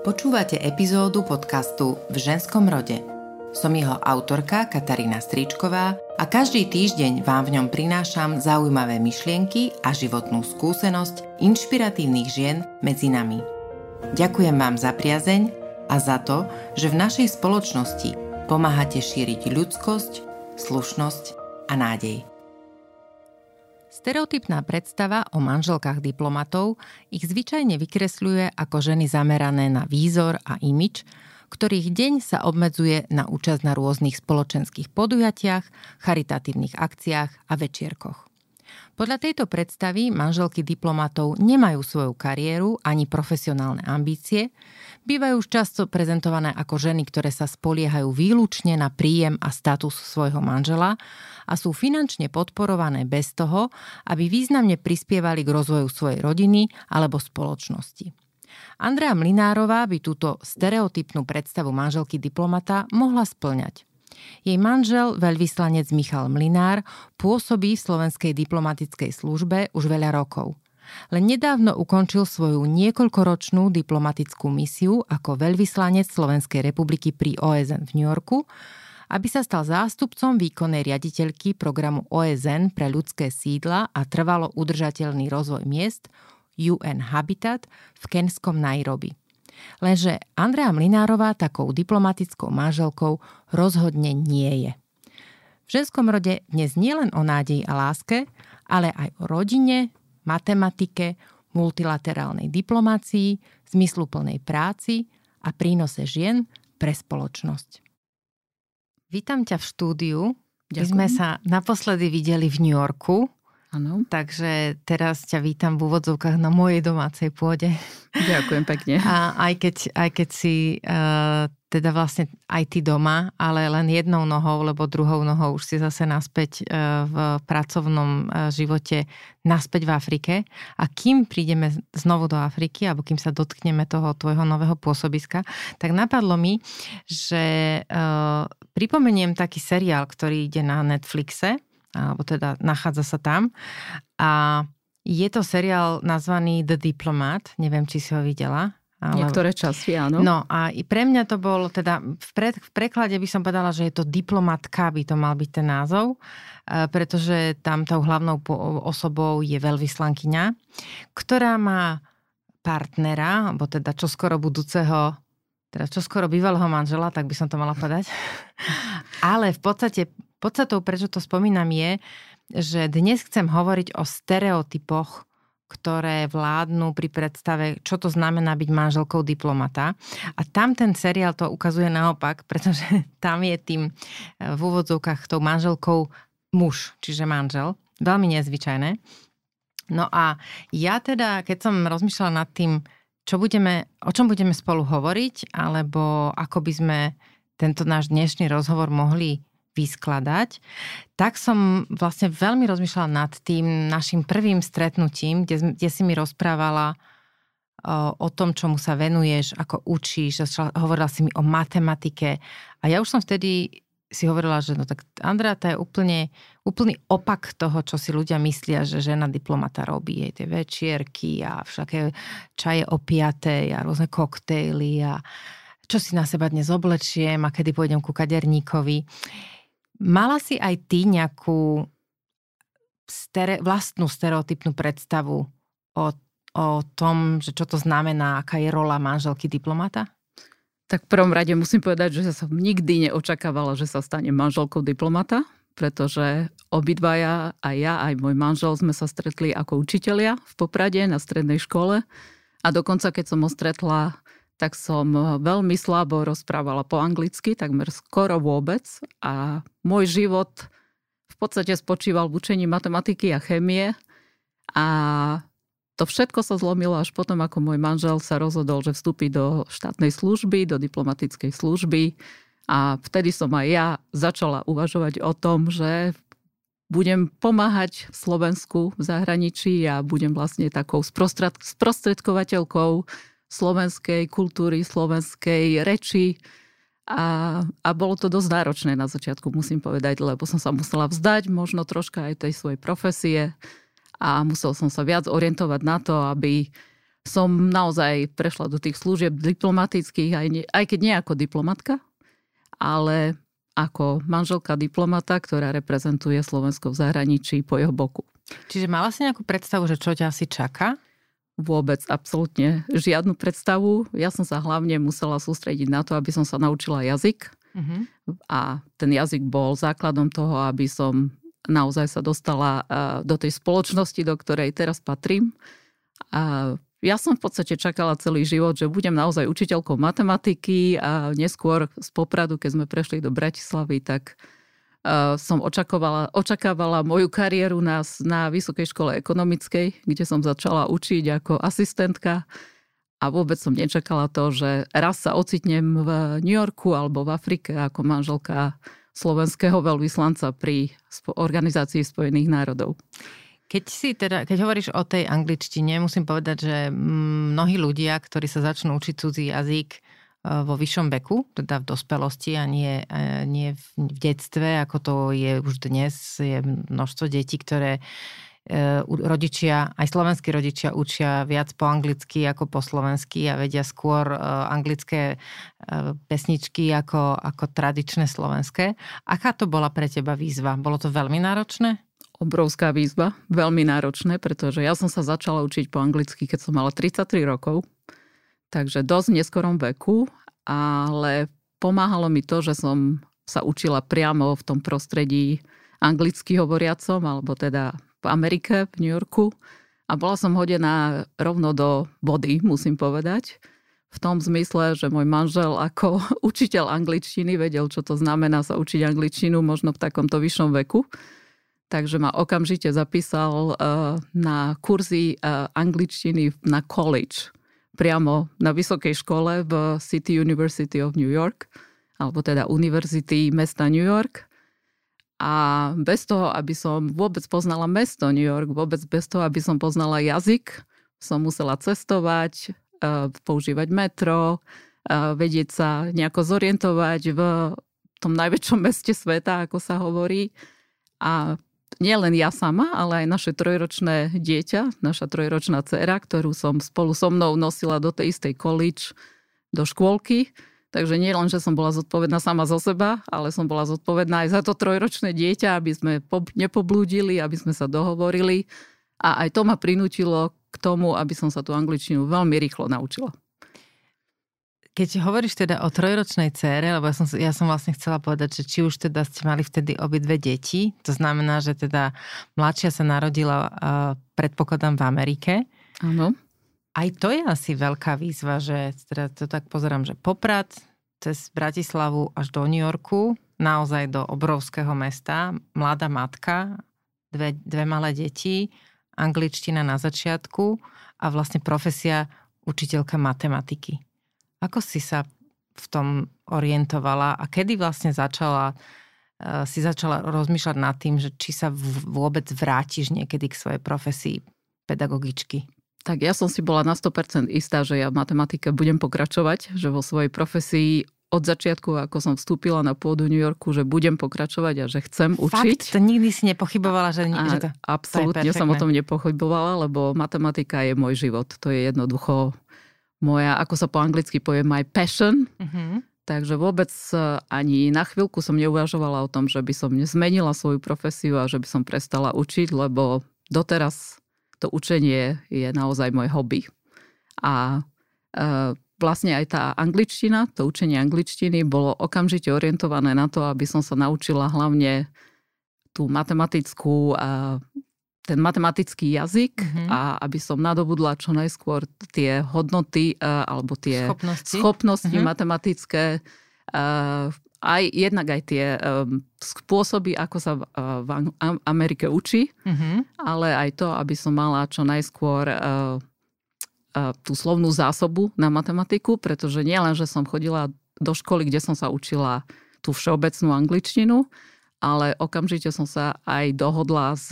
Počúvate epizódu podcastu V ženskom rode. Som jeho autorka Katarína Stričková a každý týždeň vám v ňom prinášam zaujímavé myšlienky a životnú skúsenosť inšpiratívnych žien medzi nami. Ďakujem vám za priazeň a za to, že v našej spoločnosti pomáhate šíriť ľudskosť, slušnosť a nádej. Stereotypná predstava o manželkách diplomatov ich zvyčajne vykresľuje ako ženy zamerané na výzor a imič, ktorých deň sa obmedzuje na účasť na rôznych spoločenských podujatiach, charitatívnych akciách a večierkoch. Podľa tejto predstavy manželky diplomatov nemajú svoju kariéru ani profesionálne ambície, bývajú už často prezentované ako ženy, ktoré sa spoliehajú výlučne na príjem a status svojho manžela a sú finančne podporované bez toho, aby významne prispievali k rozvoju svojej rodiny alebo spoločnosti. Andrea Mlinárová by túto stereotypnú predstavu manželky diplomata mohla splňať. Jej manžel, veľvyslanec Michal Mlinár, pôsobí v slovenskej diplomatickej službe už veľa rokov. Len nedávno ukončil svoju niekoľkoročnú diplomatickú misiu ako veľvyslanec Slovenskej republiky pri OSN v New Yorku, aby sa stal zástupcom výkonnej riaditeľky programu OSN pre ľudské sídla a trvalo udržateľný rozvoj miest UN Habitat v kenskom Nairobi. Lenže Andrea Mlinárová takou diplomatickou manželkou rozhodne nie je. V ženskom rode dnes nielen o nádeji a láske, ale aj o rodine, matematike, multilaterálnej diplomácii, zmysluplnej práci a prínose žien pre spoločnosť. Vítam ťa v štúdiu. Ďakujem. My sme sa naposledy videli v New Yorku Áno. Takže teraz ťa vítam v úvodzovkách na mojej domácej pôde. Ďakujem pekne. A aj keď, aj keď si uh, teda vlastne aj ty doma, ale len jednou nohou, lebo druhou nohou už si zase naspäť uh, v pracovnom uh, živote naspäť v Afrike. A kým prídeme znovu do Afriky, alebo kým sa dotkneme toho tvojho nového pôsobiska, tak napadlo mi, že uh, pripomeniem taký seriál, ktorý ide na Netflixe, alebo teda nachádza sa tam. A je to seriál nazvaný The Diplomat, neviem, či si ho videla. Ale... Niektoré časti, áno. No a pre mňa to bol, teda v, pre, v preklade by som povedala, že je to diplomatka, by to mal byť ten názov, e, pretože tam tou hlavnou osobou je veľvyslankyňa, ktorá má partnera, alebo teda čoskoro budúceho, teda čoskoro bývalého manžela, tak by som to mala povedať. Ale v podstate Podstatou, prečo to spomínam, je, že dnes chcem hovoriť o stereotypoch, ktoré vládnu pri predstave, čo to znamená byť manželkou diplomata. A tam ten seriál to ukazuje naopak, pretože tam je tým e, v úvodzovkách tou manželkou muž, čiže manžel. Veľmi nezvyčajné. No a ja teda, keď som rozmýšľala nad tým, čo budeme, o čom budeme spolu hovoriť, alebo ako by sme tento náš dnešný rozhovor mohli vyskladať, tak som vlastne veľmi rozmýšľala nad tým našim prvým stretnutím, kde, kde si mi rozprávala o, tom, čomu sa venuješ, ako učíš, hovorila si mi o matematike a ja už som vtedy si hovorila, že no tak Andrea, to je úplne, úplný opak toho, čo si ľudia myslia, že žena diplomata robí. Jej tie večierky a všaké čaje opiaté a rôzne koktejly a čo si na seba dnes oblečiem a kedy pôjdem ku kaderníkovi. Mala si aj ty nejakú stere, vlastnú stereotypnú predstavu o, o tom, že čo to znamená, aká je rola manželky diplomata? Tak v prvom rade musím povedať, že som nikdy neočakávala, že sa stane manželkou diplomata, pretože obidvaja, aj ja, aj môj manžel sme sa stretli ako učitelia v Poprade na strednej škole. A dokonca, keď som ho stretla tak som veľmi slabo rozprávala po anglicky, takmer skoro vôbec. A môj život v podstate spočíval v učení matematiky a chémie. A to všetko sa zlomilo až potom, ako môj manžel sa rozhodol, že vstúpi do štátnej služby, do diplomatickej služby. A vtedy som aj ja začala uvažovať o tom, že budem pomáhať v Slovensku v zahraničí a budem vlastne takou sprostredkovateľkou slovenskej kultúry, slovenskej reči. A, a bolo to dosť náročné na začiatku, musím povedať, lebo som sa musela vzdať možno troška aj tej svojej profesie a musel som sa viac orientovať na to, aby som naozaj prešla do tých služieb diplomatických, aj, nie, aj keď nie ako diplomatka, ale ako manželka diplomata, ktorá reprezentuje Slovensko v zahraničí po jeho boku. Čiže mala si nejakú predstavu, že čo ťa asi čaká? Vôbec, absolútne žiadnu predstavu. Ja som sa hlavne musela sústrediť na to, aby som sa naučila jazyk. Uh-huh. A ten jazyk bol základom toho, aby som naozaj sa dostala do tej spoločnosti, do ktorej teraz patrím. A ja som v podstate čakala celý život, že budem naozaj učiteľkou matematiky a neskôr z Popradu, keď sme prešli do Bratislavy, tak som očakávala, očakávala moju kariéru na, na Vysokej škole ekonomickej, kde som začala učiť ako asistentka a vôbec som nečakala to, že raz sa ocitnem v New Yorku alebo v Afrike ako manželka slovenského veľvyslanca pri Organizácii spojených národov. Keď si teda, keď hovoríš o tej angličtine, musím povedať, že mnohí ľudia, ktorí sa začnú učiť cudzí jazyk vo vyššom veku, teda v dospelosti a nie, e, nie v detstve, ako to je už dnes, je množstvo detí, ktoré e, rodičia, aj slovenskí rodičia učia viac po anglicky ako po slovensky a vedia skôr anglické pesničky ako, ako tradičné slovenské. Aká to bola pre teba výzva? Bolo to veľmi náročné? obrovská výzva, veľmi náročné, pretože ja som sa začala učiť po anglicky, keď som mala 33 rokov, takže dosť neskorom veku, ale pomáhalo mi to, že som sa učila priamo v tom prostredí anglicky hovoriacom, alebo teda v Amerike, v New Yorku. A bola som hodená rovno do vody, musím povedať. V tom zmysle, že môj manžel ako učiteľ angličtiny vedel, čo to znamená sa učiť angličtinu možno v takomto vyššom veku takže ma okamžite zapísal uh, na kurzy uh, angličtiny na college, priamo na vysokej škole v City University of New York, alebo teda Univerzity mesta New York. A bez toho, aby som vôbec poznala mesto New York, vôbec bez toho, aby som poznala jazyk, som musela cestovať, uh, používať metro, vedieť sa nejako zorientovať v tom najväčšom meste sveta, ako sa hovorí. A nie len ja sama, ale aj naše trojročné dieťa, naša trojročná dcera, ktorú som spolu so mnou nosila do tej istej college, do škôlky. Takže nie len, že som bola zodpovedná sama zo seba, ale som bola zodpovedná aj za to trojročné dieťa, aby sme nepoblúdili, aby sme sa dohovorili. A aj to ma prinútilo k tomu, aby som sa tú angličtinu veľmi rýchlo naučila. Keď hovoríš teda o trojročnej cére, lebo ja som, ja som vlastne chcela povedať, že či už teda ste mali vtedy obidve deti, to znamená, že teda mladšia sa narodila, uh, predpokladám, v Amerike. Áno. Aj to je asi veľká výzva, že teda to tak pozerám, že Poprad cez Bratislavu až do New Yorku, naozaj do obrovského mesta, mladá matka, dve, dve malé deti, angličtina na začiatku a vlastne profesia učiteľka matematiky. Ako si sa v tom orientovala a kedy vlastne začala eh, si začala rozmýšľať nad tým, že či sa vôbec vrátiš niekedy k svojej profesii pedagogičky? Tak ja som si bola na 100% istá, že ja v matematike budem pokračovať, že vo svojej profesii od začiatku, ako som vstúpila na pôdu New Yorku, že budem pokračovať a že chcem Fakt? učiť. To nikdy si nepochybovala, že, a, že to... Absolútne to som o tom nepochybovala, lebo matematika je môj život. To je jednoducho moja, ako sa po anglicky povie, my passion. Uh-huh. Takže vôbec e, ani na chvíľku som neuvažovala o tom, že by som zmenila svoju profesiu a že by som prestala učiť, lebo doteraz to učenie je naozaj môj hobby. A e, vlastne aj tá angličtina, to učenie angličtiny bolo okamžite orientované na to, aby som sa naučila hlavne tú matematickú ten matematický jazyk mm-hmm. a aby som nadobudla čo najskôr tie hodnoty uh, alebo tie schopnosti, schopnosti mm-hmm. matematické, uh, aj jednak aj tie um, spôsoby, ako sa v Amerike učí, mm-hmm. ale aj to, aby som mala čo najskôr tú slovnú zásobu na matematiku, pretože nielen, že som chodila do školy, kde som sa učila tú všeobecnú angličtinu, ale okamžite som sa aj dohodla s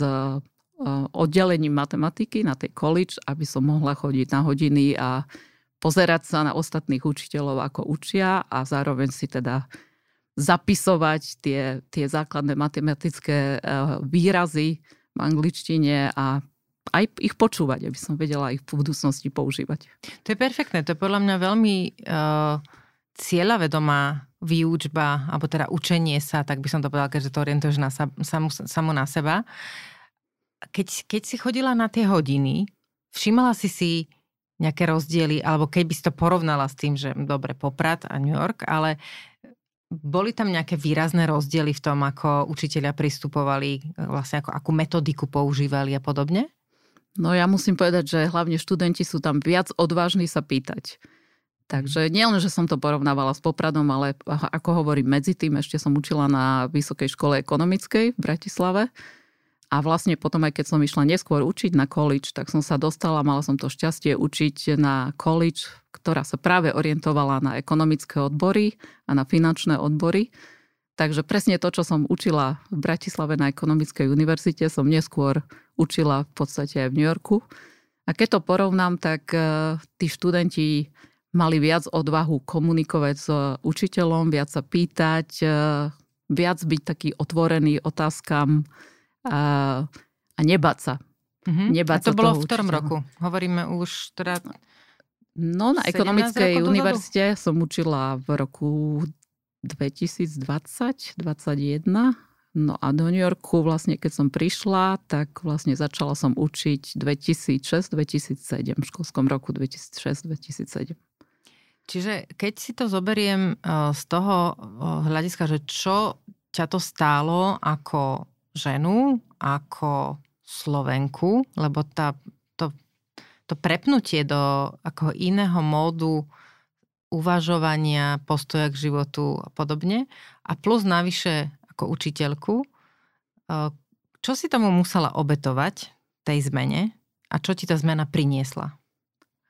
oddelením matematiky na tej college, aby som mohla chodiť na hodiny a pozerať sa na ostatných učiteľov, ako učia a zároveň si teda zapisovať tie, tie základné matematické výrazy v angličtine a aj ich počúvať, aby som vedela ich v budúcnosti používať. To je perfektné, to je podľa mňa veľmi uh, cieľavedomá výučba, alebo teda učenie sa, tak by som to povedala, keďže to orientuješ na sa, samu, samu na seba. Keď, keď si chodila na tie hodiny, všimala si si nejaké rozdiely, alebo keď by si to porovnala s tým, že dobre, Poprad a New York, ale boli tam nejaké výrazné rozdiely v tom, ako učiteľia pristupovali, vlastne ako, akú metodiku používali a podobne? No ja musím povedať, že hlavne študenti sú tam viac odvážni sa pýtať. Takže nielen, že som to porovnávala s Popradom, ale ako hovorím, medzi tým ešte som učila na Vysokej škole ekonomickej v Bratislave a vlastne potom, aj keď som išla neskôr učiť na college, tak som sa dostala, mala som to šťastie učiť na college, ktorá sa práve orientovala na ekonomické odbory a na finančné odbory. Takže presne to, čo som učila v Bratislave na ekonomickej univerzite, som neskôr učila v podstate aj v New Yorku. A keď to porovnám, tak e, tí študenti mali viac odvahu komunikovať s učiteľom, viac sa pýtať, e, viac byť taký otvorený otázkam, a, a nebať sa. Mm-hmm. Nebať a to sa bolo v ktorom učiteľa. roku? Hovoríme už teda... No na ekonomickej univerzite dozadu? som učila v roku 2020, 2021. No a do New Yorku vlastne, keď som prišla, tak vlastne začala som učiť 2006-2007, v školskom roku 2006-2007. Čiže keď si to zoberiem eh, z toho eh, hľadiska, že čo ťa to stálo ako ženu ako Slovenku, lebo tá, to, to prepnutie do ako iného módu uvažovania, postoja k životu a podobne. A plus navyše ako učiteľku, e, čo si tomu musela obetovať, tej zmene, a čo ti tá zmena priniesla?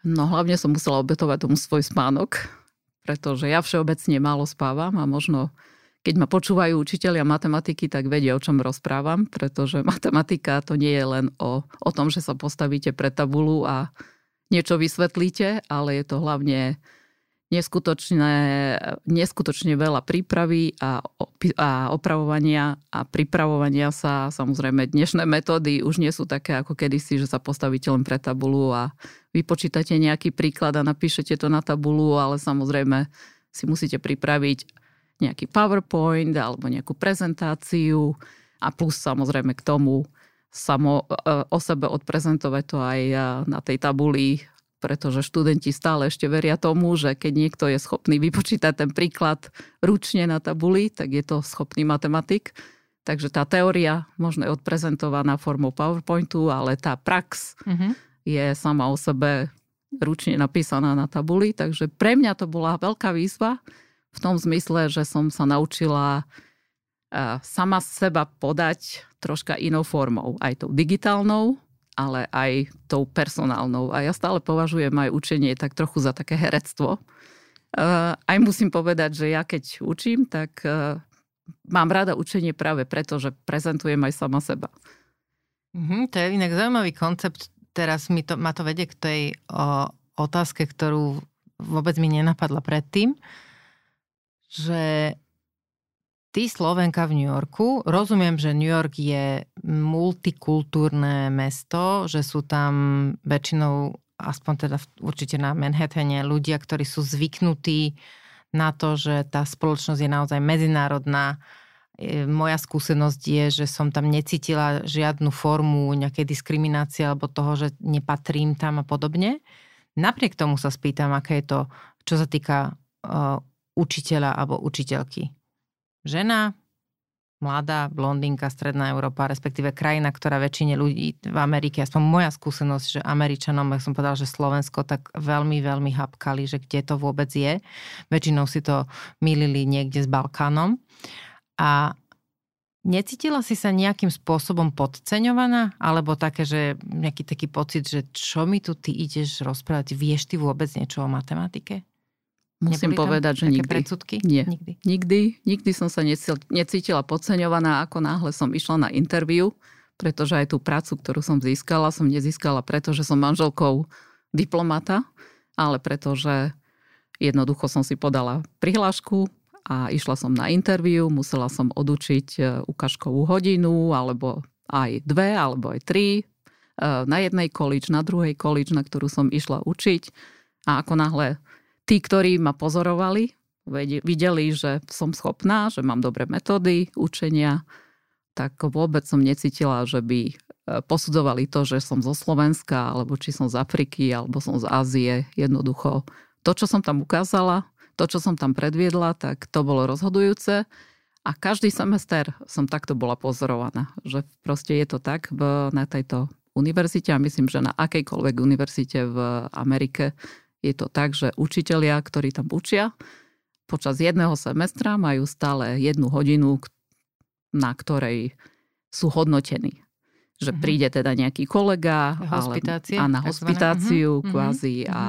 No hlavne som musela obetovať tomu svoj spánok, pretože ja všeobecne málo spávam a možno keď ma počúvajú učiteľia matematiky, tak vedia, o čom rozprávam, pretože matematika to nie je len o, o tom, že sa postavíte pre tabulu a niečo vysvetlíte, ale je to hlavne neskutočné, neskutočne veľa prípravy a, a opravovania a pripravovania sa. Samozrejme, dnešné metódy už nie sú také ako kedysi, že sa postavíte len pre tabulu a vypočítate nejaký príklad a napíšete to na tabulu, ale samozrejme si musíte pripraviť nejaký PowerPoint alebo nejakú prezentáciu a plus samozrejme k tomu samo e, o sebe odprezentovať to aj e, na tej tabuli, pretože študenti stále ešte veria tomu, že keď niekto je schopný vypočítať ten príklad ručne na tabuli, tak je to schopný matematik. Takže tá teória možno je odprezentovaná formou PowerPointu, ale tá prax mm-hmm. je sama o sebe ručne napísaná na tabuli. Takže pre mňa to bola veľká výzva, v tom zmysle, že som sa naučila sama seba podať troška inou formou. Aj tou digitálnou, ale aj tou personálnou. A ja stále považujem aj učenie tak trochu za také herectvo. Aj musím povedať, že ja keď učím, tak mám rada učenie práve preto, že prezentujem aj sama seba. Mm-hmm, to je inak zaujímavý koncept. Teraz mi to, ma to vedie k tej o, otázke, ktorú vôbec mi nenapadla predtým že ty Slovenka v New Yorku, rozumiem, že New York je multikultúrne mesto, že sú tam väčšinou, aspoň teda určite na Manhattane, ľudia, ktorí sú zvyknutí na to, že tá spoločnosť je naozaj medzinárodná. E, moja skúsenosť je, že som tam necítila žiadnu formu nejakej diskriminácie alebo toho, že nepatrím tam a podobne. Napriek tomu sa spýtam, aké je to, čo sa týka učiteľa alebo učiteľky. Žena, mladá, blondínka, stredná Európa, respektíve krajina, ktorá väčšine ľudí v Amerike, aspoň moja skúsenosť, že Američanom, ak som povedal, že Slovensko, tak veľmi, veľmi hapkali, že kde to vôbec je. Väčšinou si to milili niekde s Balkánom. A Necítila si sa nejakým spôsobom podceňovaná? Alebo také, že nejaký taký pocit, že čo mi tu ty ideš rozprávať? Vieš ty vôbec niečo o matematike? Musím povedať, že nikdy. Predsudky? Nie. Nikdy. nikdy. Nikdy som sa necítila podceňovaná, ako náhle som išla na interviu, pretože aj tú prácu, ktorú som získala, som nezískala preto, že som manželkou diplomata, ale preto, že jednoducho som si podala prihlášku a išla som na interviu, musela som odučiť e, ukážkovú hodinu, alebo aj dve, alebo aj tri na jednej količ, na druhej količ, na ktorú som išla učiť. A ako náhle tí, ktorí ma pozorovali, videli, že som schopná, že mám dobré metódy učenia, tak vôbec som necítila, že by e, posudzovali to, že som zo Slovenska, alebo či som z Afriky, alebo som z Ázie. Jednoducho to, čo som tam ukázala, to, čo som tam predviedla, tak to bolo rozhodujúce. A každý semester som takto bola pozorovaná, že proste je to tak v, na tejto univerzite a myslím, že na akejkoľvek univerzite v Amerike je to tak, že učitelia, ktorí tam učia, počas jedného semestra majú stále jednu hodinu, na ktorej sú hodnotení. Že uh-huh. príde teda nejaký kolega ale, a na hospitáciu uh-huh. kvázi uh-huh. a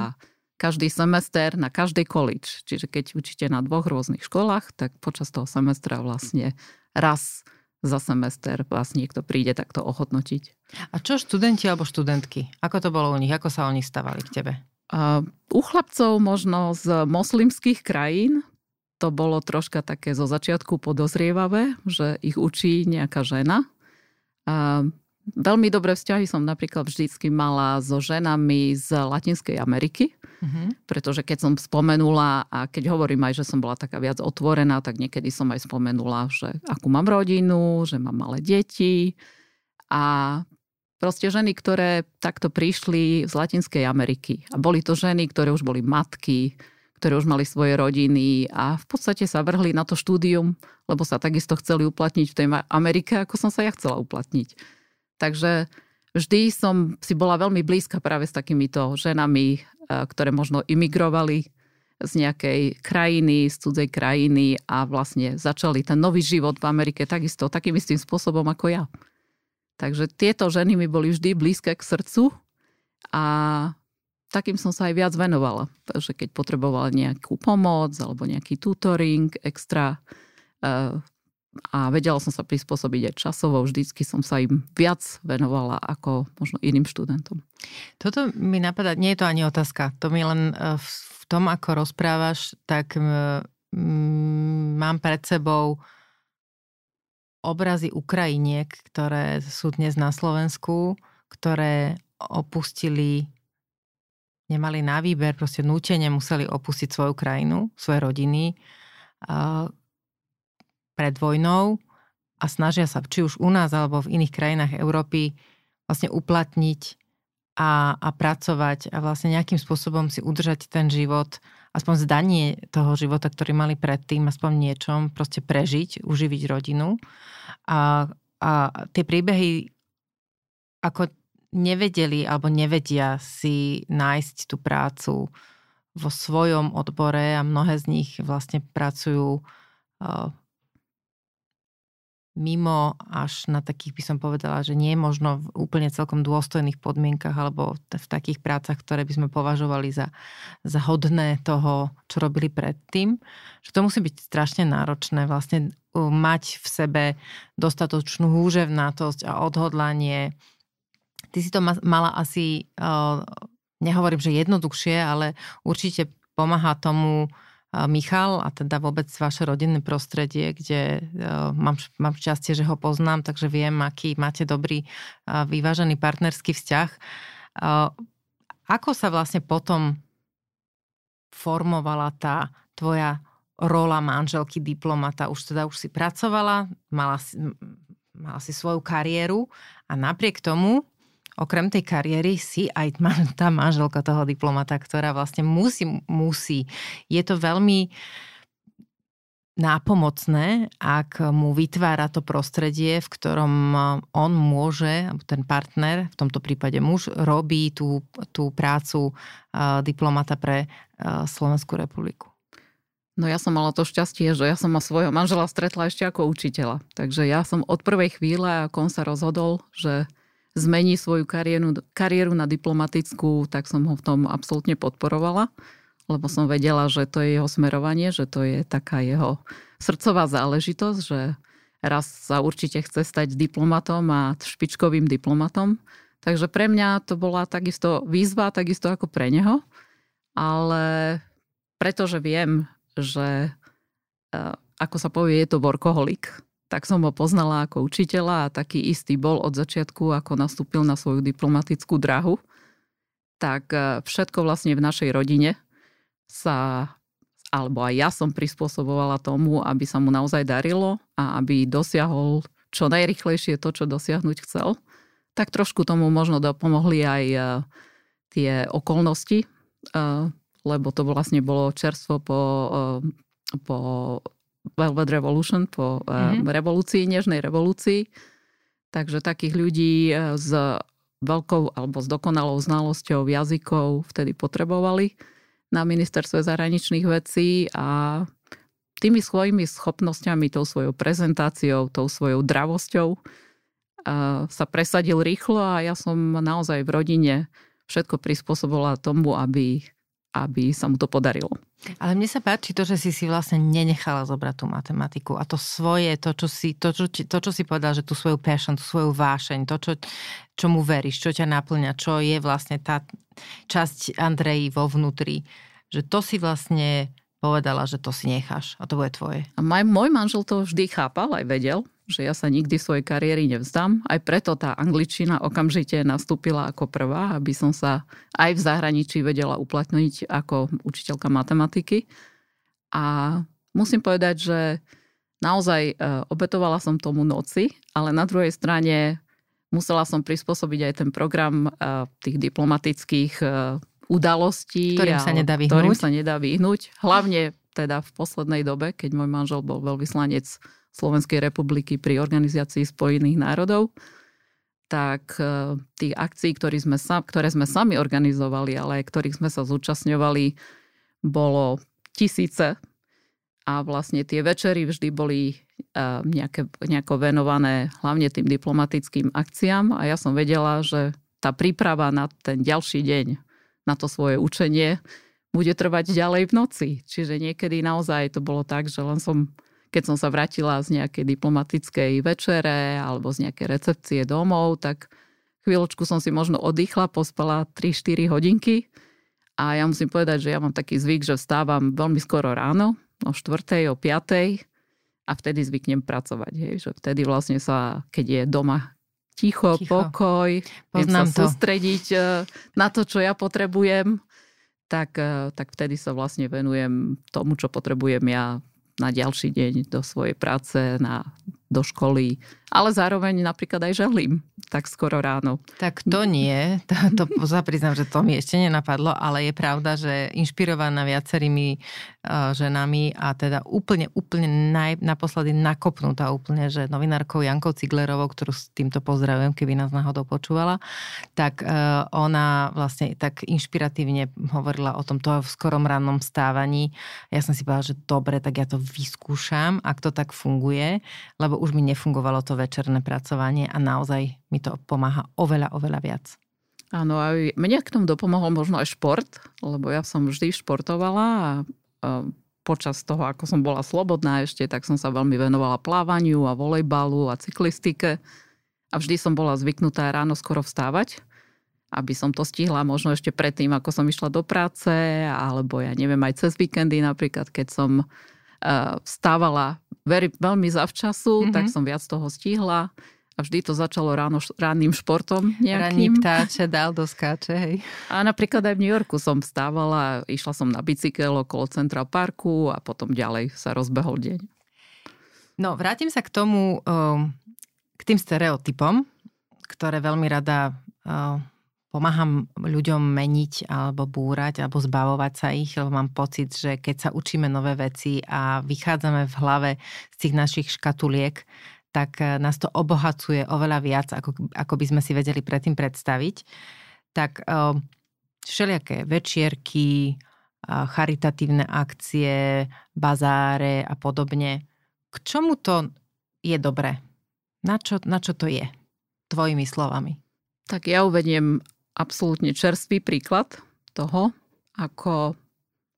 každý semester na každej količ. Čiže keď učíte na dvoch rôznych školách, tak počas toho semestra vlastne raz za semester vás niekto príde takto ohodnotiť. A čo študenti alebo študentky? Ako to bolo u nich? Ako sa oni stavali k tebe? U chlapcov možno z moslimských krajín to bolo troška také zo začiatku podozrievavé, že ich učí nejaká žena. Uh, Veľmi dobré vzťahy som napríklad vždycky mala so ženami z Latinskej Ameriky, uh-huh. pretože keď som spomenula, a keď hovorím aj, že som bola taká viac otvorená, tak niekedy som aj spomenula, že akú mám rodinu, že mám malé deti a proste ženy, ktoré takto prišli z Latinskej Ameriky. A boli to ženy, ktoré už boli matky, ktoré už mali svoje rodiny a v podstate sa vrhli na to štúdium, lebo sa takisto chceli uplatniť v tej Amerike, ako som sa ja chcela uplatniť. Takže vždy som si bola veľmi blízka práve s takýmito ženami, e, ktoré možno imigrovali z nejakej krajiny, z cudzej krajiny a vlastne začali ten nový život v Amerike takisto takým istým spôsobom ako ja. Takže tieto ženy mi boli vždy blízke k srdcu a takým som sa aj viac venovala. Takže keď potrebovala nejakú pomoc alebo nejaký tutoring extra, e, a vedela som sa prispôsobiť aj časovo, vždycky som sa im viac venovala ako možno iným študentom. Toto mi napadá, nie je to ani otázka, to mi len e, v tom, ako rozprávaš, tak mám pred sebou obrazy Ukrajiniek, ktoré sú dnes na Slovensku, ktoré opustili, nemali na výber, proste nútene museli opustiť svoju krajinu, svoje rodiny, pred vojnou a snažia sa, či už u nás alebo v iných krajinách Európy, vlastne uplatniť a, a pracovať a vlastne nejakým spôsobom si udržať ten život, aspoň zdanie toho života, ktorý mali predtým, aspoň niečom, proste prežiť, uživiť rodinu. A, a tie príbehy ako nevedeli alebo nevedia si nájsť tú prácu vo svojom odbore a mnohé z nich vlastne pracujú mimo až na takých by som povedala, že nie je možno v úplne celkom dôstojných podmienkach alebo v takých prácach, ktoré by sme považovali za, za hodné toho, čo robili predtým. Že to musí byť strašne náročné vlastne mať v sebe dostatočnú húževnátosť a odhodlanie. Ty si to mala asi, nehovorím, že jednoduchšie, ale určite pomáha tomu Michal a teda vôbec vaše rodinné prostredie, kde mám, mám šťastie, že ho poznám, takže viem, aký máte dobrý, vyvážený partnerský vzťah. Ako sa vlastne potom formovala tá tvoja rola manželky diplomata? Už teda už si pracovala, mala si, mala si svoju kariéru a napriek tomu okrem tej kariéry si aj tá manželka toho diplomata, ktorá vlastne musí, musí. Je to veľmi nápomocné, ak mu vytvára to prostredie, v ktorom on môže, ten partner, v tomto prípade muž, robí tú, tú prácu diplomata pre Slovenskú republiku. No ja som mala to šťastie, že ja som ma svojho manžela stretla ešte ako učiteľa. Takže ja som od prvej chvíle, ako on sa rozhodol, že zmení svoju kariéru, kariéru na diplomatickú, tak som ho v tom absolútne podporovala, lebo som vedela, že to je jeho smerovanie, že to je taká jeho srdcová záležitosť, že raz sa určite chce stať diplomatom a špičkovým diplomatom. Takže pre mňa to bola takisto výzva, takisto ako pre neho, ale pretože viem, že e, ako sa povie, je to workoholik, tak som ho poznala ako učiteľa a taký istý bol od začiatku, ako nastúpil na svoju diplomatickú drahu. Tak e, všetko vlastne v našej rodine sa, alebo aj ja som prispôsobovala tomu, aby sa mu naozaj darilo a aby dosiahol čo najrychlejšie to, čo dosiahnuť chcel. Tak trošku tomu možno dopomohli aj e, tie okolnosti, e, lebo to vlastne bolo čerstvo po, po Velvet Revolution po mm-hmm. revolúcii, nežnej revolúcii. Takže takých ľudí eh, s veľkou alebo s dokonalou znalosťou jazykov vtedy potrebovali na ministerstve zahraničných vecí a tými svojimi schopnosťami, tou svojou prezentáciou, tou svojou dravosťou eh, sa presadil rýchlo a ja som naozaj v rodine všetko prispôsobila tomu, aby aby sa mu to podarilo. Ale mne sa páči to, že si si vlastne nenechala zobrať tú matematiku a to svoje, to, čo si, to, čo, to, čo si povedal, že tú svoju passion, tú svoju vášeň, to, čo, čo mu veríš, čo ťa naplňa, čo je vlastne tá časť Andreji vo vnútri, že to si vlastne povedala, že to si necháš a to bude tvoje. A môj, môj manžel to vždy chápal, aj vedel, že ja sa nikdy svojej kariéry nevzdám. Aj preto tá angličtina okamžite nastúpila ako prvá, aby som sa aj v zahraničí vedela uplatniť ako učiteľka matematiky. A musím povedať, že naozaj e, obetovala som tomu noci, ale na druhej strane musela som prispôsobiť aj ten program e, tých diplomatických e, udalostí, ktorým sa nedá vyhnúť. Ktorým sa nedá vyhnúť. Hlavne teda v poslednej dobe, keď môj manžel bol veľvyslanec Slovenskej republiky pri Organizácii spojených národov, tak e, tých akcií, ktoré sme, ktoré sme sami organizovali, ale ktorých sme sa zúčastňovali, bolo tisíce. A vlastne tie večery vždy boli e, nejaké, nejako venované hlavne tým diplomatickým akciám a ja som vedela, že tá príprava na ten ďalší deň, na to svoje učenie, bude trvať ďalej v noci. Čiže niekedy naozaj to bolo tak, že len som keď som sa vrátila z nejakej diplomatickej večere alebo z nejakej recepcie domov, tak chvíľočku som si možno oddychla, pospala 3-4 hodinky a ja musím povedať, že ja mám taký zvyk, že vstávam veľmi skoro ráno, o 4. o 5. a vtedy zvyknem pracovať. Hej, že vtedy vlastne sa, keď je doma ticho, ticho. pokoj, Poznám sa to. sústrediť e, na to, čo ja potrebujem, tak, e, tak vtedy sa vlastne venujem tomu, čo potrebujem ja na ďalší deň do svojej práce, na, do školy, ale zároveň napríklad aj žehlím tak skoro ráno. Tak to nie, to, to priznám, že to mi ešte nenapadlo, ale je pravda, že inšpirovaná viacerými uh, ženami a teda úplne, úplne naj, naposledy nakopnutá úplne, že novinárkou Jankou Ciglerovou, ktorú s týmto pozdravujem, keby nás náhodou počúvala, tak uh, ona vlastne tak inšpiratívne hovorila o tom to v skorom rannom stávaní. Ja som si povedala, že dobre, tak ja to vyskúšam, ak to tak funguje, lebo už mi nefungovalo to večerné pracovanie a naozaj mi to pomáha oveľa, oveľa viac. Áno, a mne k tomu dopomohol možno aj šport, lebo ja som vždy športovala a, a počas toho, ako som bola slobodná ešte, tak som sa veľmi venovala plávaniu a volejbalu a cyklistike. A vždy som bola zvyknutá ráno skoro vstávať, aby som to stihla možno ešte predtým, ako som išla do práce, alebo ja neviem, aj cez víkendy napríklad, keď som uh, vstávala veľmi zavčasu, mm-hmm. tak som viac toho stihla. A vždy to začalo ráno, ranným športom nejakým. Ranní ptáče, dal do skáče, hej. A napríklad aj v New Yorku som vstávala, išla som na bicykel okolo Central Parku a potom ďalej sa rozbehol deň. No, vrátim sa k tomu, um, k tým stereotypom, ktoré veľmi rada um, pomáham ľuďom meniť alebo búrať alebo zbavovať sa ich, lebo mám pocit, že keď sa učíme nové veci a vychádzame v hlave z tých našich škatuliek, tak eh, nás to obohacuje oveľa viac, ako, ako by sme si vedeli predtým predstaviť. Tak eh, všelijaké večierky, eh, charitatívne akcie, bazáre a podobne. K čomu to je dobré? Na čo, na čo to je? Tvojimi slovami. Tak ja uvediem absolútne čerstvý príklad toho, ako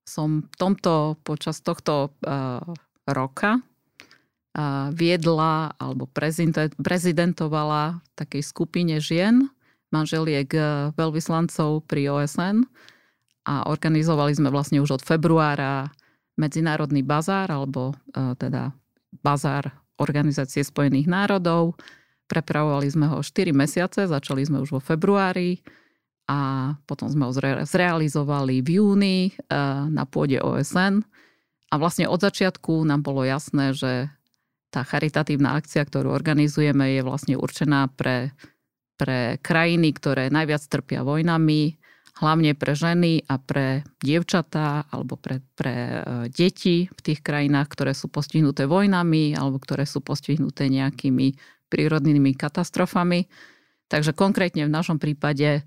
som tomto, počas tohto uh, roka viedla alebo prezidentovala takej skupine žien, manželiek veľvyslancov pri OSN a organizovali sme vlastne už od februára medzinárodný bazár alebo e, teda bazár Organizácie spojených národov. Prepravovali sme ho 4 mesiace, začali sme už vo februári a potom sme ho zrealizovali v júni e, na pôde OSN. A vlastne od začiatku nám bolo jasné, že tá charitatívna akcia, ktorú organizujeme, je vlastne určená pre, pre krajiny, ktoré najviac trpia vojnami, hlavne pre ženy a pre dievčatá alebo pre, pre e, deti v tých krajinách, ktoré sú postihnuté vojnami alebo ktoré sú postihnuté nejakými prírodnými katastrofami. Takže konkrétne v našom prípade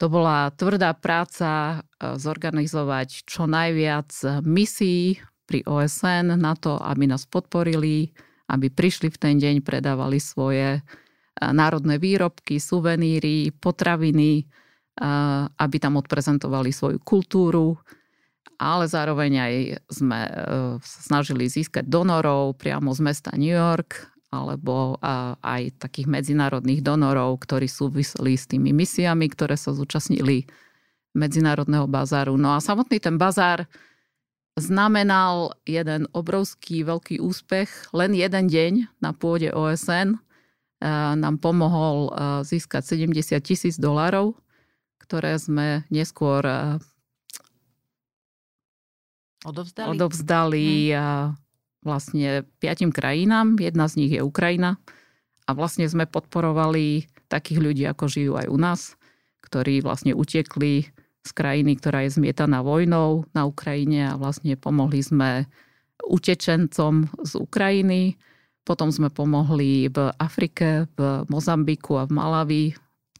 to bola tvrdá práca e, zorganizovať čo najviac misií pri OSN na to, aby nás podporili, aby prišli v ten deň, predávali svoje e, národné výrobky, suveníry, potraviny, e, aby tam odprezentovali svoju kultúru, ale zároveň aj sme snažili získať donorov priamo z mesta New York, alebo aj takých medzinárodných donorov, ktorí súviseli s tými misiami, ktoré sa zúčastnili medzinárodného bazáru. No a samotný ten bazár znamenal jeden obrovský veľký úspech. Len jeden deň na pôde OSN nám pomohol získať 70 tisíc dolárov, ktoré sme neskôr odovzdali, odovzdali hmm vlastne piatim krajinám. Jedna z nich je Ukrajina. A vlastne sme podporovali takých ľudí, ako žijú aj u nás, ktorí vlastne utekli z krajiny, ktorá je zmietaná vojnou na Ukrajine a vlastne pomohli sme utečencom z Ukrajiny. Potom sme pomohli v Afrike, v Mozambiku a v Malavi.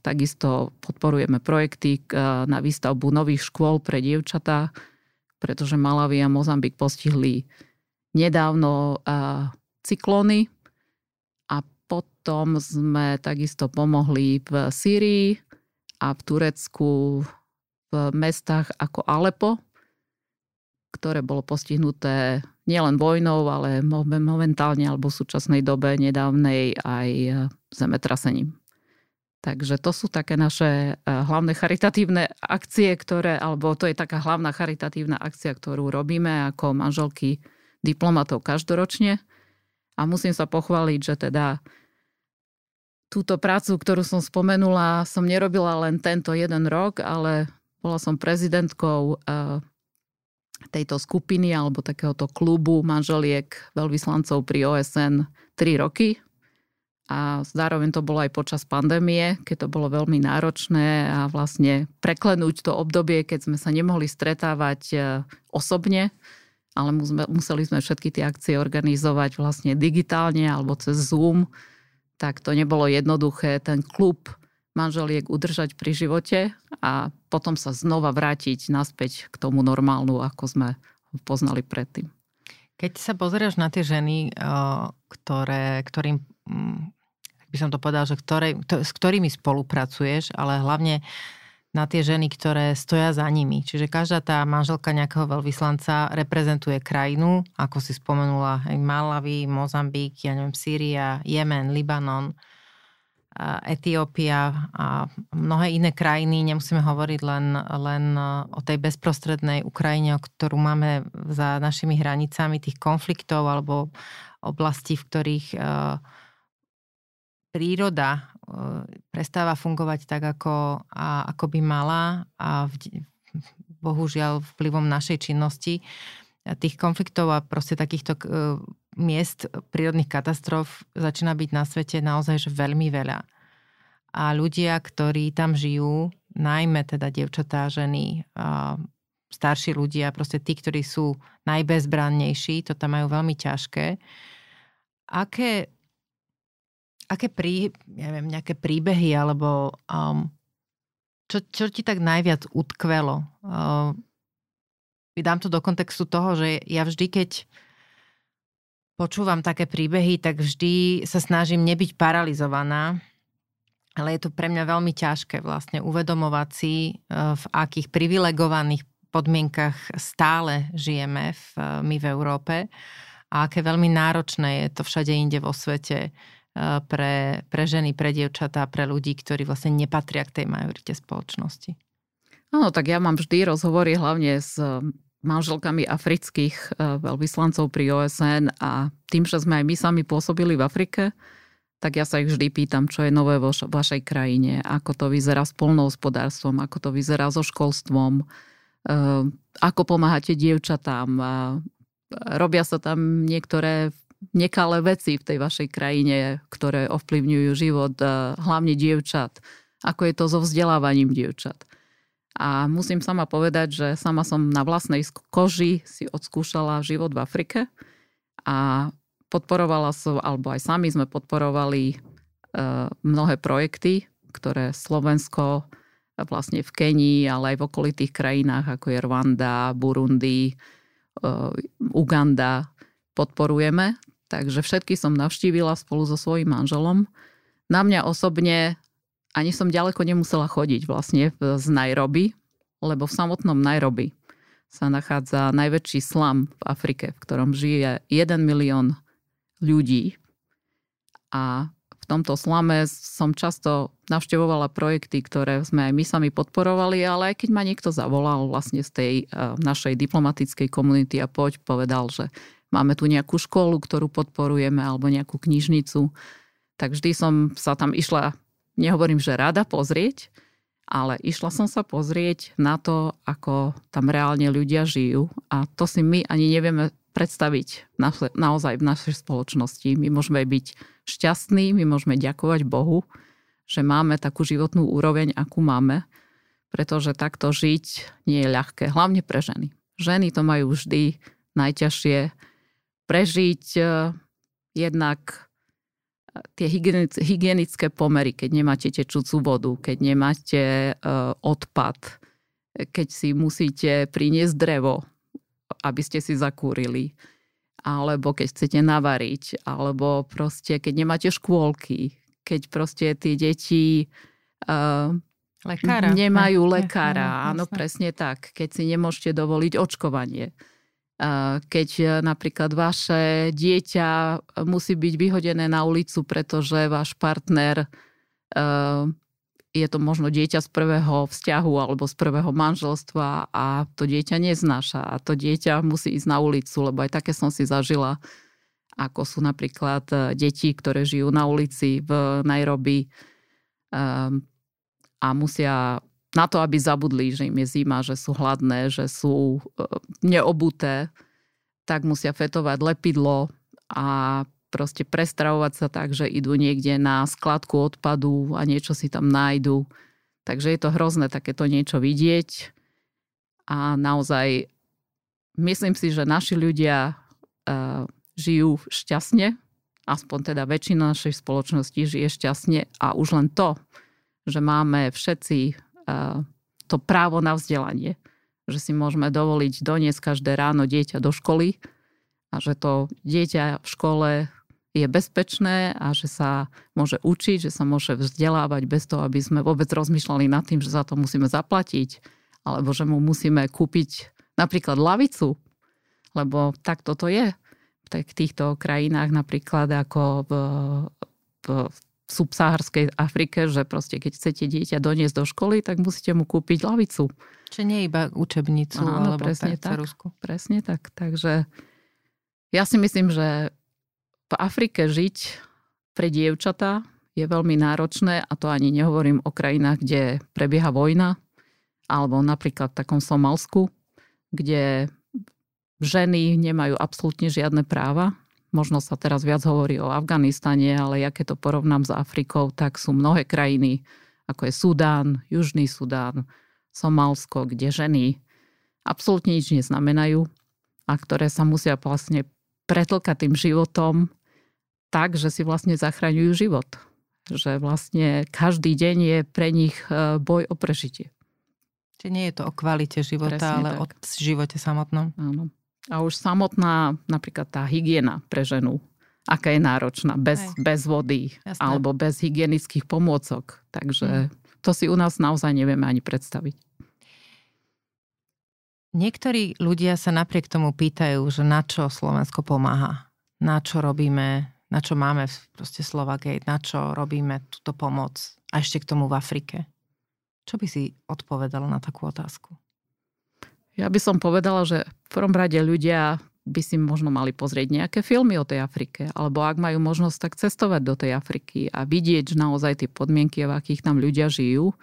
Takisto podporujeme projekty na výstavbu nových škôl pre dievčatá, pretože Malavi a Mozambik postihli nedávno cyklóny a potom sme takisto pomohli v Syrii a v Turecku v mestách ako Alepo, ktoré bolo postihnuté nielen vojnou, ale momentálne alebo v súčasnej dobe nedávnej aj zemetrasením. Takže to sú také naše hlavné charitatívne akcie, ktoré, alebo to je taká hlavná charitatívna akcia, ktorú robíme ako manželky diplomatov každoročne. A musím sa pochváliť, že teda túto prácu, ktorú som spomenula, som nerobila len tento jeden rok, ale bola som prezidentkou eh, tejto skupiny alebo takéhoto klubu manželiek veľvyslancov pri OSN 3 roky. A zároveň to bolo aj počas pandémie, keď to bolo veľmi náročné a vlastne preklenúť to obdobie, keď sme sa nemohli stretávať eh, osobne, ale museli sme všetky tie akcie organizovať vlastne digitálne alebo cez Zoom, tak to nebolo jednoduché ten klub manželiek udržať pri živote a potom sa znova vrátiť naspäť k tomu normálnu, ako sme ho poznali predtým. Keď sa pozrieš na tie ženy, ktoré, ktorým, mm, by som to povedal, že ktoré, s ktorými spolupracuješ, ale hlavne na tie ženy, ktoré stoja za nimi. Čiže každá tá manželka nejakého veľvyslanca reprezentuje krajinu, ako si spomenula, Malawi, Mozambík, ja neviem, Sýria, Jemen, Libanon, Etiópia a mnohé iné krajiny. Nemusíme hovoriť len, len o tej bezprostrednej Ukrajine, ktorú máme za našimi hranicami, tých konfliktov alebo oblastí, v ktorých príroda prestáva fungovať tak, ako, a, ako by mala a v, bohužiaľ vplyvom našej činnosti tých konfliktov a proste takýchto e, miest prírodných katastrof začína byť na svete naozaj že veľmi veľa. A ľudia, ktorí tam žijú, najmä teda devčatá, ženy, starší ľudia, proste tí, ktorí sú najbezbrannejší, to tam majú veľmi ťažké. Aké aké prí, neviem, nejaké príbehy alebo um, čo, čo ti tak najviac utkvelo? Dám to do kontextu toho, že ja vždy, keď počúvam také príbehy, tak vždy sa snažím nebyť paralizovaná, ale je to pre mňa veľmi ťažké vlastne uvedomovať si, uh, v akých privilegovaných podmienkach stále žijeme v, uh, my v Európe a aké veľmi náročné je to všade inde vo svete pre, pre ženy, pre dievčatá, pre ľudí, ktorí vlastne nepatria k tej majorite spoločnosti. Áno, tak ja mám vždy rozhovory hlavne s manželkami afrických e, veľvyslancov pri OSN a tým, že sme aj my sami pôsobili v Afrike, tak ja sa ich vždy pýtam, čo je nové vo vašej krajine, ako to vyzerá s polnohospodárstvom, ako to vyzerá so školstvom, e, ako pomáhate dievčatám. Robia sa tam niektoré nekalé veci v tej vašej krajine, ktoré ovplyvňujú život e, hlavne dievčat. Ako je to so vzdelávaním dievčat. A musím sama povedať, že sama som na vlastnej koži si odskúšala život v Afrike a podporovala som, alebo aj sami sme podporovali e, mnohé projekty, ktoré Slovensko vlastne v Kenii, ale aj v okolitých krajinách, ako je Rwanda, Burundi, Uganda, podporujeme. Takže všetky som navštívila spolu so svojím manželom. Na mňa osobne ani som ďaleko nemusela chodiť vlastne z Nairobi, lebo v samotnom Nairobi sa nachádza najväčší slam v Afrike, v ktorom žije 1 milión ľudí. A v tomto slame som často navštevovala projekty, ktoré sme aj my sami podporovali, ale aj keď ma niekto zavolal vlastne z tej uh, našej diplomatickej komunity a poď povedal, že máme tu nejakú školu, ktorú podporujeme, alebo nejakú knižnicu, tak vždy som sa tam išla, nehovorím, že rada pozrieť, ale išla som sa pozrieť na to, ako tam reálne ľudia žijú a to si my ani nevieme predstaviť naozaj v našej spoločnosti. My môžeme byť šťastní, my môžeme ďakovať Bohu, že máme takú životnú úroveň, akú máme, pretože takto žiť nie je ľahké, hlavne pre ženy. Ženy to majú vždy najťažšie, prežiť e, jednak e, tie hygienické pomery, keď nemáte tečúcu vodu, keď nemáte e, odpad, keď si musíte priniesť drevo, aby ste si zakúrili, alebo keď chcete navariť, alebo proste keď nemáte škôlky, keď proste tie deti uh, lekára. nemajú lekára. Áno, presne tak. Keď si nemôžete dovoliť očkovanie keď e, napríklad vaše dieťa musí byť vyhodené na ulicu, pretože váš partner e, je to možno dieťa z prvého vzťahu alebo z prvého manželstva a to dieťa neznáša a to dieťa musí ísť na ulicu, lebo aj také som si zažila, ako sú napríklad e, deti, ktoré žijú na ulici v Nairobi a musia na to, aby zabudli, že im je zima, že sú hladné, že sú e, neobuté, tak musia fetovať lepidlo a proste prestravovať sa tak, že idú niekde na skladku odpadu a niečo si tam nájdu. Takže je to hrozné takéto niečo vidieť. A naozaj myslím si, že naši ľudia uh, žijú šťastne, aspoň teda väčšina našej spoločnosti žije šťastne. A už len to, že máme všetci to právo na vzdelanie. Že si môžeme dovoliť doniesť každé ráno dieťa do školy a že to dieťa v škole je bezpečné a že sa môže učiť, že sa môže vzdelávať bez toho, aby sme vôbec rozmýšľali nad tým, že za to musíme zaplatiť alebo že mu musíme kúpiť napríklad lavicu, lebo tak toto je v týchto krajinách napríklad ako v, v v subsaharskej Afrike, že proste keď chcete dieťa doniesť do školy, tak musíte mu kúpiť lavicu. Čiže nie iba učebnicu Áno, alebo presne tak, presne tak. Takže ja si myslím, že v Afrike žiť pre dievčatá je veľmi náročné a to ani nehovorím o krajinách, kde prebieha vojna alebo napríklad v takom Somalsku, kde ženy nemajú absolútne žiadne práva Možno sa teraz viac hovorí o Afganistane, ale ja keď to porovnám s Afrikou, tak sú mnohé krajiny, ako je Sudán, Južný Sudán, Somálsko, kde ženy absolútne nič neznamenajú a ktoré sa musia vlastne pretlkať tým životom tak, že si vlastne zachraňujú život. Že vlastne každý deň je pre nich e, boj o prežitie. Čiže nie je to o kvalite života, Presne ale tak. o živote samotnom. Áno. A už samotná napríklad tá hygiena pre ženu, aká je náročná, bez, bez vody Jasné. alebo bez hygienických pomôcok. Takže mm. to si u nás naozaj nevieme ani predstaviť. Niektorí ľudia sa napriek tomu pýtajú, že na čo Slovensko pomáha, na čo robíme, na čo máme proste Slovakej, na čo robíme túto pomoc a ešte k tomu v Afrike. Čo by si odpovedal na takú otázku? Ja by som povedala, že v prvom rade ľudia by si možno mali pozrieť nejaké filmy o tej Afrike, alebo ak majú možnosť tak cestovať do tej Afriky a vidieť naozaj tie podmienky, v akých tam ľudia žijú.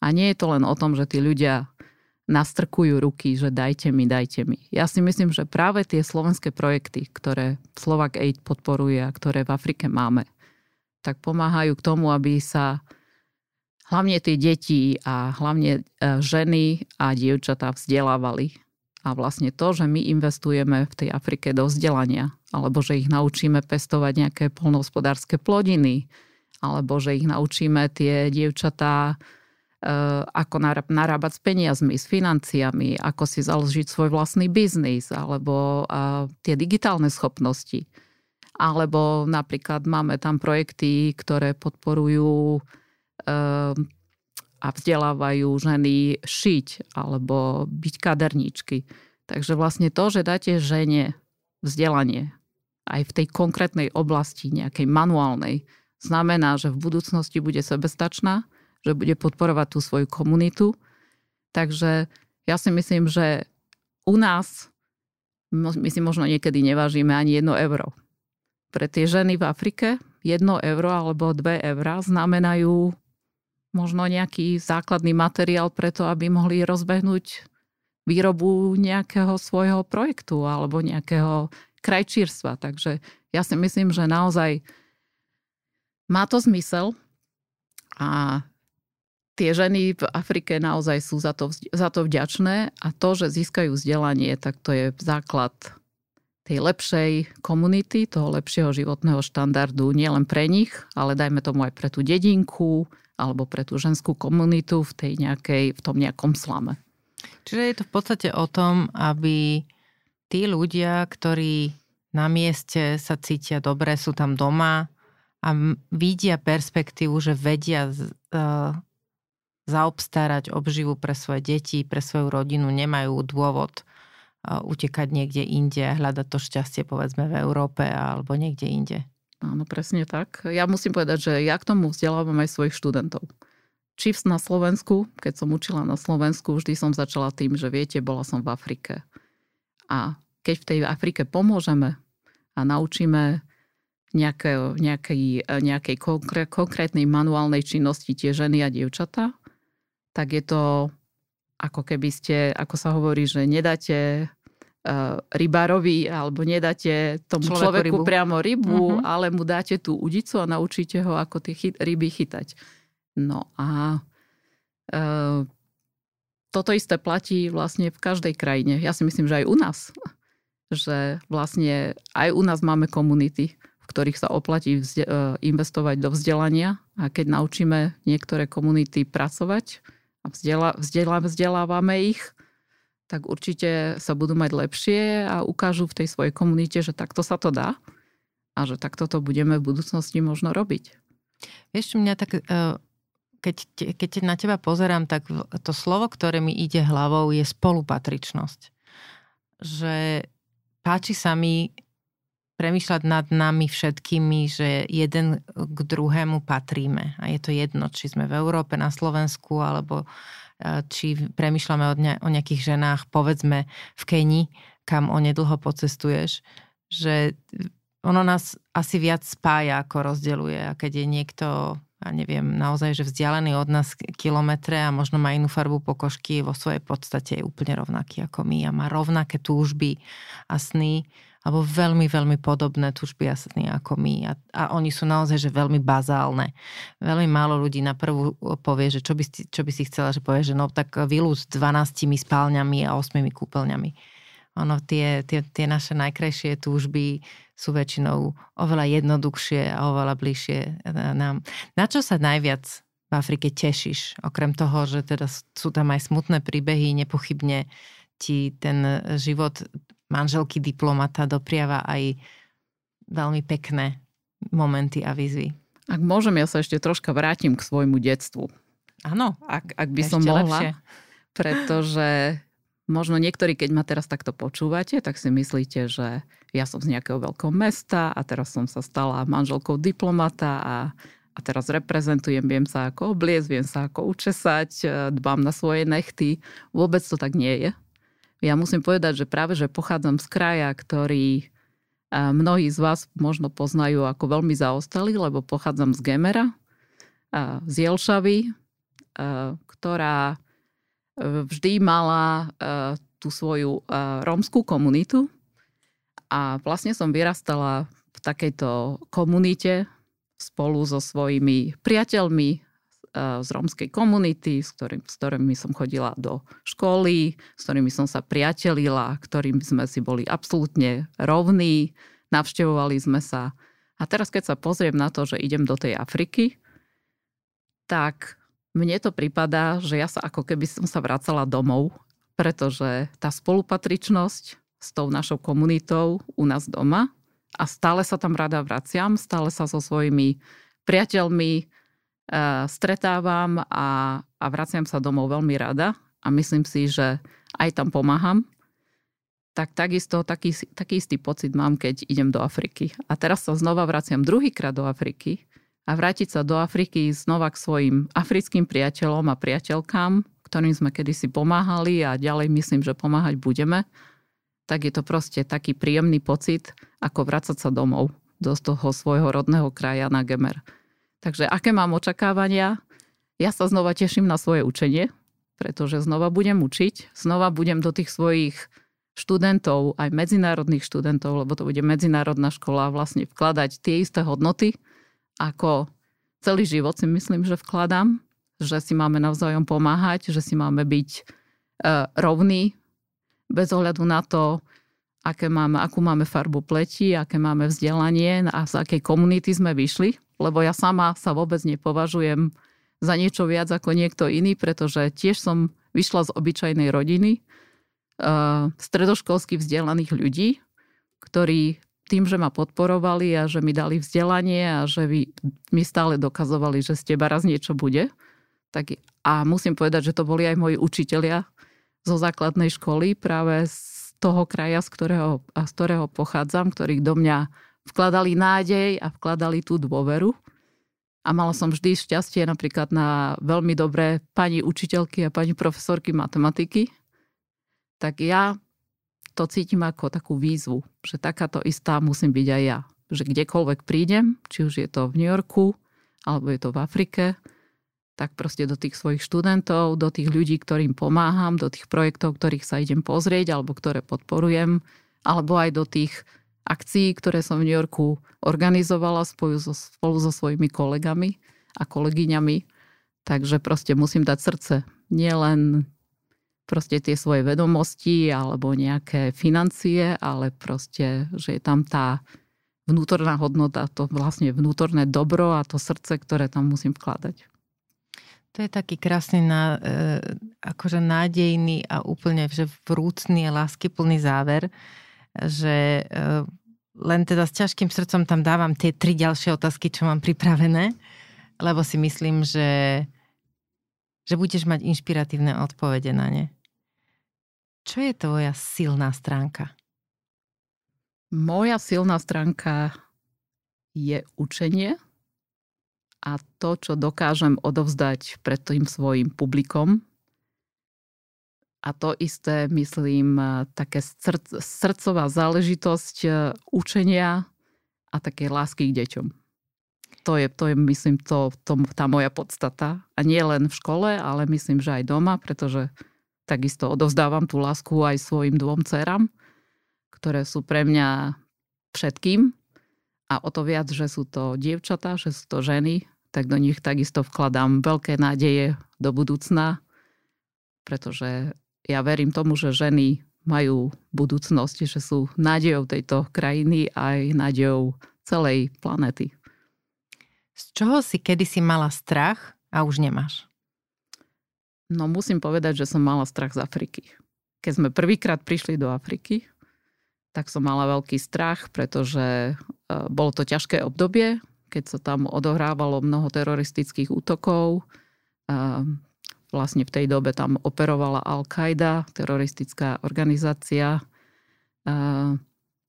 A nie je to len o tom, že tí ľudia nastrkujú ruky, že dajte mi, dajte mi. Ja si myslím, že práve tie slovenské projekty, ktoré Slovak Aid podporuje a ktoré v Afrike máme, tak pomáhajú k tomu, aby sa hlavne tie deti a hlavne e, ženy a dievčatá vzdelávali. A vlastne to, že my investujeme v tej Afrike do vzdelania, alebo že ich naučíme pestovať nejaké polnohospodárske plodiny, alebo že ich naučíme tie dievčatá Eh, ako narábať s peniazmi, s financiami, ako si založiť svoj vlastný biznis, alebo eh, tie digitálne schopnosti. Alebo napríklad máme tam projekty, ktoré podporujú a vzdelávajú ženy šiť alebo byť kaderníčky. Takže vlastne to, že dáte žene vzdelanie aj v tej konkrétnej oblasti, nejakej manuálnej, znamená, že v budúcnosti bude sebestačná, že bude podporovať tú svoju komunitu. Takže ja si myslím, že u nás my si možno niekedy nevážime ani jedno euro. Pre tie ženy v Afrike jedno euro alebo dve eurá znamenajú možno nejaký základný materiál preto, aby mohli rozbehnúť výrobu nejakého svojho projektu alebo nejakého krajčírstva. Takže ja si myslím, že naozaj má to zmysel a tie ženy v Afrike naozaj sú za to, za to vďačné a to, že získajú vzdelanie, tak to je základ tej lepšej komunity, toho lepšieho životného štandardu nielen pre nich, ale dajme tomu aj pre tú dedinku alebo pre tú ženskú komunitu v, tej nejakej, v tom nejakom slame. Čiže je to v podstate o tom, aby tí ľudia, ktorí na mieste sa cítia dobre, sú tam doma a vidia perspektívu, že vedia zaobstarať obživu pre svoje deti, pre svoju rodinu, nemajú dôvod utekať niekde inde a hľadať to šťastie povedzme v Európe alebo niekde inde. Áno, presne tak. Ja musím povedať, že ja k tomu vzdelávam aj svojich študentov. Či na Slovensku, keď som učila na Slovensku, vždy som začala tým, že viete, bola som v Afrike. A keď v tej Afrike pomôžeme a naučíme nejaké, nejakej, nejakej konkrétnej manuálnej činnosti tie ženy a dievčatá, tak je to ako keby ste, ako sa hovorí, že nedáte rybárovi alebo nedáte tomu človeku, človeku rybu. priamo rybu, uh-huh. ale mu dáte tú udicu a naučíte ho, ako tie chyt, ryby chytať. No a uh, toto isté platí vlastne v každej krajine. Ja si myslím, že aj u nás. Že vlastne aj u nás máme komunity, v ktorých sa oplatí vzde- investovať do vzdelania a keď naučíme niektoré komunity pracovať, a vzdelá, vzdelá, vzdelávame ich, tak určite sa budú mať lepšie a ukážu v tej svojej komunite, že takto sa to dá a že takto to budeme v budúcnosti možno robiť. Vieš, mňa tak, e, keď, keď na teba pozerám, tak to slovo, ktoré mi ide hlavou, je spolupatričnosť. Že páči sa mi premýšľať nad nami všetkými, že jeden k druhému patríme. A je to jedno, či sme v Európe, na Slovensku, alebo e, či premýšľame o, ne, o nejakých ženách, povedzme v Keni, kam onedlho pocestuješ, že ono nás asi viac spája, ako rozdeluje. A keď je niekto, ja neviem, naozaj, že vzdialený od nás kilometre a možno má inú farbu pokožky, vo svojej podstate je úplne rovnaký ako my a má rovnaké túžby a sny alebo veľmi, veľmi podobné tužby a sny ako my. A, a oni sú naozaj že veľmi bazálne. Veľmi málo ľudí na prvú povie, že čo by, si, čo by si chcela, že povie, že no tak vilu s 12 spálňami a 8 kúpeľňami. Ono, tie, tie, tie naše najkrajšie túžby sú väčšinou oveľa jednoduchšie a oveľa bližšie nám. Na čo sa najviac v Afrike tešíš? Okrem toho, že teda sú tam aj smutné príbehy, nepochybne ti ten život manželky diplomata dopriava aj veľmi pekné momenty a výzvy. Ak môžem, ja sa ešte troška vrátim k svojmu detstvu. Áno. Ak, ak by ešte som mohla. Lepšie. Pretože možno niektorí, keď ma teraz takto počúvate, tak si myslíte, že ja som z nejakého veľkého mesta a teraz som sa stala manželkou diplomata a, a teraz reprezentujem, viem sa ako obliecť, viem sa ako učesať, dbám na svoje nechty. Vôbec to tak nie je Ja musím povedať, že práve, že pochádzam z kraja, ktorý mnohí z vás možno poznajú ako veľmi zaostalý, lebo pochádzam z Gemera, z Jelšavy, ktorá vždy mala tú svoju rómskú komunitu. A vlastne som vyrastala v takejto komunite spolu so svojimi priateľmi z rómskej komunity, s, ktorým, s ktorými som chodila do školy, s ktorými som sa priatelila, ktorými sme si boli absolútne rovní, navštevovali sme sa. A teraz, keď sa pozriem na to, že idem do tej Afriky, tak mne to pripadá, že ja sa ako keby som sa vracala domov pretože tá spolupatričnosť s tou našou komunitou u nás doma a stále sa tam rada vraciam, stále sa so svojimi priateľmi stretávam a, a vraciam sa domov veľmi rada a myslím si, že aj tam pomáham. Tak takisto taký, taký istý pocit mám, keď idem do Afriky. A teraz sa znova vraciam druhýkrát do Afriky a vrátiť sa do Afriky znova k svojim africkým priateľom a priateľkám, ktorým sme kedysi pomáhali a ďalej myslím, že pomáhať budeme, tak je to proste taký príjemný pocit, ako vracať sa domov do toho svojho rodného kraja na Gemer. Takže aké mám očakávania? Ja sa znova teším na svoje učenie, pretože znova budem učiť, znova budem do tých svojich študentov, aj medzinárodných študentov, lebo to bude medzinárodná škola, vlastne vkladať tie isté hodnoty, ako celý život si myslím, že vkladám že si máme navzájom pomáhať, že si máme byť e, rovní bez ohľadu na to, aké máme, akú máme farbu pleti, aké máme vzdelanie a z akej komunity sme vyšli. Lebo ja sama sa vôbec nepovažujem za niečo viac ako niekto iný, pretože tiež som vyšla z obyčajnej rodiny, e, stredoškolsky vzdelaných ľudí, ktorí tým, že ma podporovali a že mi dali vzdelanie a že mi stále dokazovali, že z teba raz niečo bude, tak, a musím povedať, že to boli aj moji učitelia zo základnej školy práve z toho kraja, z ktorého, z ktorého pochádzam, ktorí do mňa vkladali nádej a vkladali tú dôveru. A mala som vždy šťastie napríklad na veľmi dobré pani učiteľky a pani profesorky matematiky. Tak ja to cítim ako takú výzvu, že takáto istá musím byť aj ja. Že kdekoľvek prídem, či už je to v New Yorku, alebo je to v Afrike, tak proste do tých svojich študentov, do tých ľudí, ktorým pomáham, do tých projektov, ktorých sa idem pozrieť alebo ktoré podporujem, alebo aj do tých akcií, ktoré som v New Yorku organizovala spolu so, spolu so svojimi kolegami a kolegyňami. Takže proste musím dať srdce. Nie len proste tie svoje vedomosti alebo nejaké financie, ale proste, že je tam tá vnútorná hodnota, to vlastne vnútorné dobro a to srdce, ktoré tam musím vkladať. To je taký krásny, ná, e, akože nádejný a úplne že vrúcný a láskyplný záver, že e, len teda s ťažkým srdcom tam dávam tie tri ďalšie otázky, čo mám pripravené, lebo si myslím, že, že budeš mať inšpiratívne odpovede na ne. Čo je tvoja silná stránka? Moja silná stránka je učenie a to, čo dokážem odovzdať pred tým svojim publikom. A to isté, myslím, také srdc, srdcová záležitosť e, učenia a také lásky k deťom. To je, to je myslím, to, to, tá moja podstata. A nie len v škole, ale myslím, že aj doma, pretože takisto odovzdávam tú lásku aj svojim dvom dcerám, ktoré sú pre mňa všetkým. A o to viac, že sú to dievčatá, že sú to ženy, tak do nich takisto vkladám veľké nádeje do budúcna, pretože ja verím tomu, že ženy majú budúcnosť, že sú nádejou tejto krajiny aj nádejou celej planety. Z čoho si kedysi mala strach a už nemáš? No musím povedať, že som mala strach z Afriky. Keď sme prvýkrát prišli do Afriky, tak som mala veľký strach, pretože e, bolo to ťažké obdobie keď sa tam odohrávalo mnoho teroristických útokov. Vlastne v tej dobe tam operovala Al-Qaida, teroristická organizácia,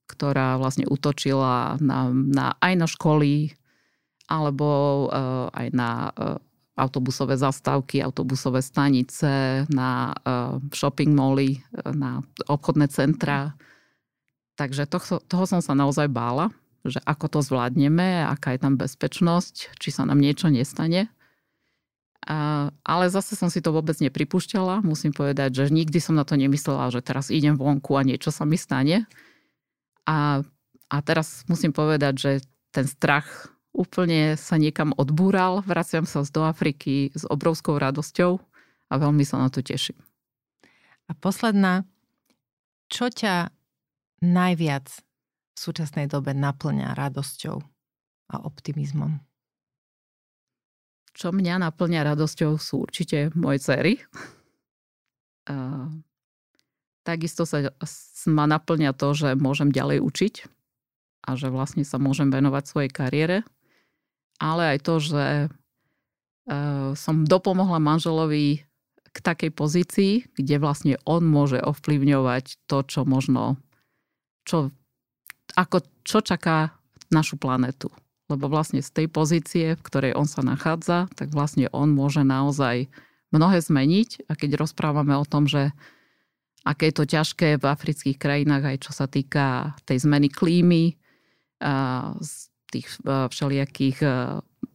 ktorá vlastne útočila na, na, aj na školy, alebo aj na autobusové zastávky, autobusové stanice, na shopping molly, na obchodné centra. Takže toho, toho som sa naozaj bála, že ako to zvládneme, aká je tam bezpečnosť, či sa nám niečo nestane. Ale zase som si to vôbec nepripúšťala. Musím povedať, že nikdy som na to nemyslela, že teraz idem vonku a niečo sa mi stane. A, a teraz musím povedať, že ten strach úplne sa niekam odbúral. Vraciam sa do Afriky s obrovskou radosťou a veľmi sa na to teším. A posledná, čo ťa najviac v súčasnej dobe naplňa radosťou a optimizmom? Čo mňa naplňa radosťou sú určite moje cery. A takisto sa ma naplňa to, že môžem ďalej učiť a že vlastne sa môžem venovať svojej kariére. Ale aj to, že e, som dopomohla manželovi k takej pozícii, kde vlastne on môže ovplyvňovať to, čo možno, čo, ako, čo čaká našu planetu lebo vlastne z tej pozície, v ktorej on sa nachádza, tak vlastne on môže naozaj mnohé zmeniť. A keď rozprávame o tom, že aké je to ťažké v afrických krajinách, aj čo sa týka tej zmeny klímy, z tých všelijakých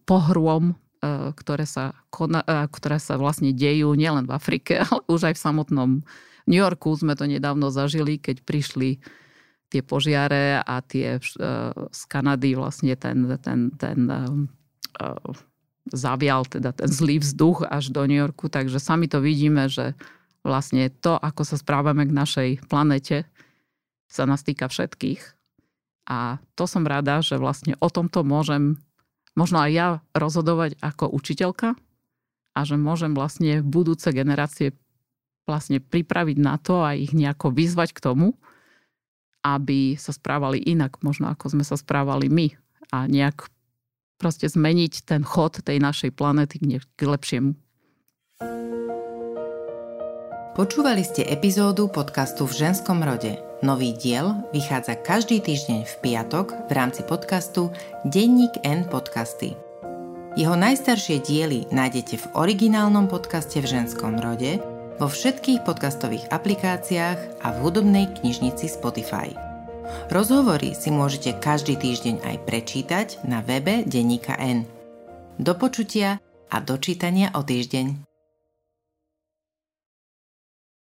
pohrôm, ktoré sa, ktoré sa vlastne dejú nielen v Afrike, ale už aj v samotnom New Yorku sme to nedávno zažili, keď prišli tie požiare a tie eh, z Kanady vlastne ten, ten, ten uh, zavial teda ten zlý vzduch až do New Yorku, takže sami to vidíme, že vlastne to, ako sa správame k našej planete, sa nás týka všetkých. A to som rada, že vlastne o tomto môžem možno aj ja rozhodovať ako učiteľka a že môžem vlastne budúce generácie vlastne pripraviť na to a ich nejako vyzvať k tomu, aby sa správali inak, možno ako sme sa správali my a nejak proste zmeniť ten chod tej našej planety k lepšiemu. Počúvali ste epizódu podcastu v ženskom rode. Nový diel vychádza každý týždeň v piatok v rámci podcastu Denník N podcasty. Jeho najstaršie diely nájdete v originálnom podcaste v ženskom rode – vo všetkých podcastových aplikáciách a v hudobnej knižnici Spotify. Rozhovory si môžete každý týždeň aj prečítať na webe Deníka N. Do počutia a dočítania o týždeň.